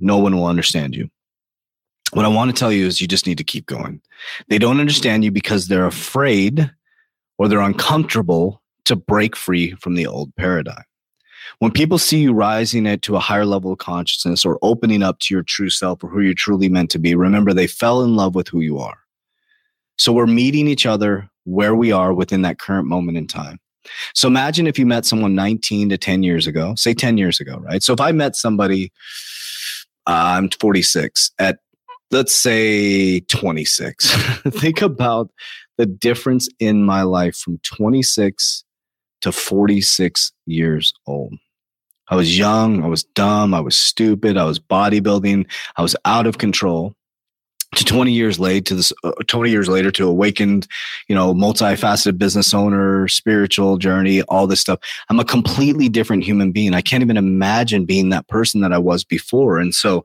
no one will understand you. What I want to tell you is you just need to keep going. They don't understand you because they're afraid or they're uncomfortable to break free from the old paradigm. When people see you rising it to a higher level of consciousness or opening up to your true self or who you're truly meant to be, remember they fell in love with who you are. So we're meeting each other where we are within that current moment in time. So imagine if you met someone 19 to 10 years ago, say 10 years ago, right? So if I met somebody uh, I'm 46. At let's say 26. Think about the difference in my life from 26 to 46 years old. I was young, I was dumb, I was stupid, I was bodybuilding, I was out of control to 20 years later to this uh, 20 years later to awakened you know multifaceted business owner spiritual journey all this stuff. I'm a completely different human being. I can't even imagine being that person that i was before. And so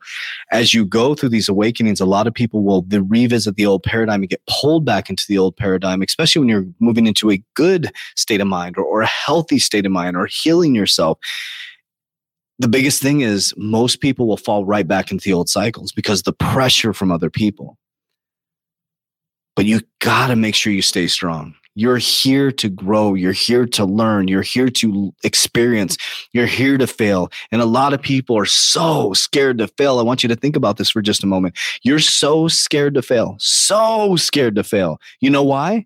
as you go through these awakenings a lot of people will revisit the old paradigm and get pulled back into the old paradigm especially when you're moving into a good state of mind or, or a healthy state of mind or healing yourself the biggest thing is most people will fall right back into the old cycles because the pressure from other people. But you got to make sure you stay strong. You're here to grow. You're here to learn. You're here to experience. You're here to fail. And a lot of people are so scared to fail. I want you to think about this for just a moment. You're so scared to fail, so scared to fail. You know why?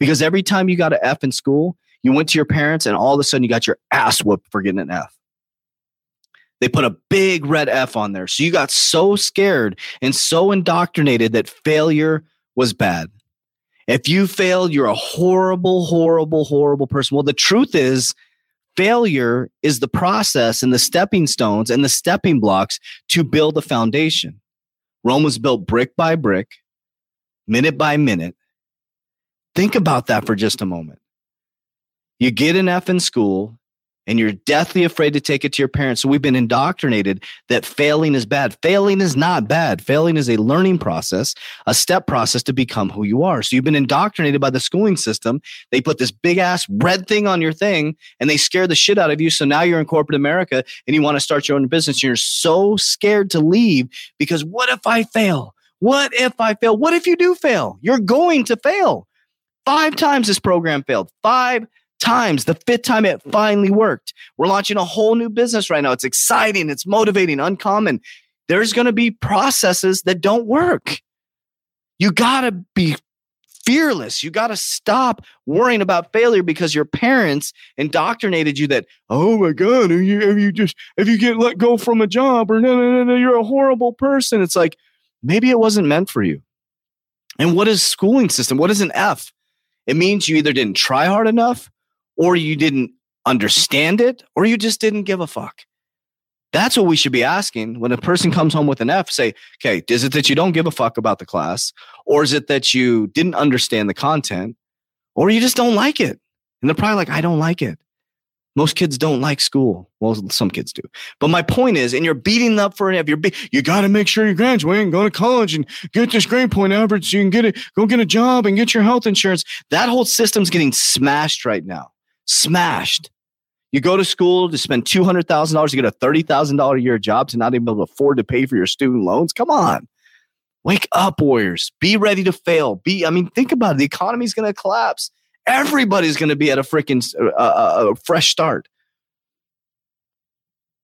Because every time you got an F in school, you went to your parents and all of a sudden you got your ass whooped for getting an F. They put a big red F on there. So you got so scared and so indoctrinated that failure was bad. If you failed, you're a horrible, horrible, horrible person. Well, the truth is, failure is the process and the stepping stones and the stepping blocks to build a foundation. Rome was built brick by brick, minute by minute. Think about that for just a moment. You get an F in school, and you're deathly afraid to take it to your parents. So we've been indoctrinated that failing is bad. Failing is not bad. Failing is a learning process, a step process to become who you are. So you've been indoctrinated by the schooling system. They put this big ass red thing on your thing and they scare the shit out of you. So now you're in corporate America and you want to start your own business. You're so scared to leave because what if I fail? What if I fail? What if you do fail? You're going to fail. Five times this program failed. Five times. The fifth time it finally worked. We're launching a whole new business right now. It's exciting, it's motivating, uncommon. There's going to be processes that don't work. You got to be fearless. You got to stop worrying about failure because your parents indoctrinated you that, oh my God, if you, you just, if you get let go from a job or no, no, no, no, you're a horrible person. It's like, maybe it wasn't meant for you. And what is schooling system? What is an F? It means you either didn't try hard enough or you didn't understand it or you just didn't give a fuck. That's what we should be asking when a person comes home with an F. Say, okay, is it that you don't give a fuck about the class? Or is it that you didn't understand the content? Or you just don't like it? And they're probably like, I don't like it. Most kids don't like school. Well, some kids do. But my point is, and you're beating up for an F. You're be- you got to make sure you graduate and go to college and get this grade point average so you can get it, go get a job and get your health insurance. That whole system's getting smashed right now. Smashed. You go to school to spend $200,000 to get a $30,000 a year job to not even be able to afford to pay for your student loans. Come on. Wake up, Warriors. Be ready to fail. Be, I mean, think about it. The economy's going to collapse. Everybody's going to be at a freaking uh, uh, uh, fresh start.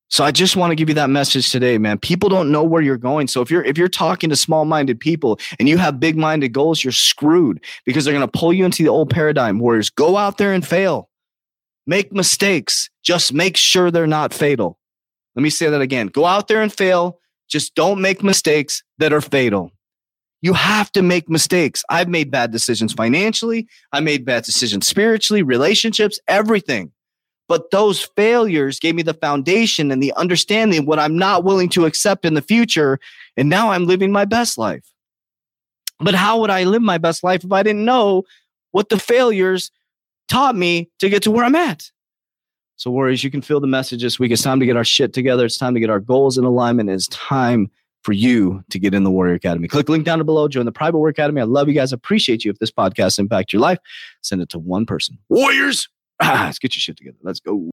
So I just want to give you that message today, man. People don't know where you're going. So if you're if you're talking to small-minded people and you have big-minded goals, you're screwed because they're going to pull you into the old paradigm. Warriors, go out there and fail. Make mistakes. Just make sure they're not fatal. Let me say that again. Go out there and fail. Just don't make mistakes that are fatal. You have to make mistakes. I've made bad decisions financially. I made bad decisions spiritually, relationships, everything. But those failures gave me the foundation and the understanding what I'm not willing to accept in the future. And now I'm living my best life. But how would I live my best life if I didn't know what the failures taught me to get to where I'm at. So, Warriors, you can feel the message this week. It's time to get our shit together. It's time to get our goals in alignment. It's time for you to get in the Warrior Academy. Click link down below. Join the private Warrior Academy. I love you guys. I Appreciate you. If this podcast impact your life, send it to one person. Warriors, let's get your shit together. Let's go.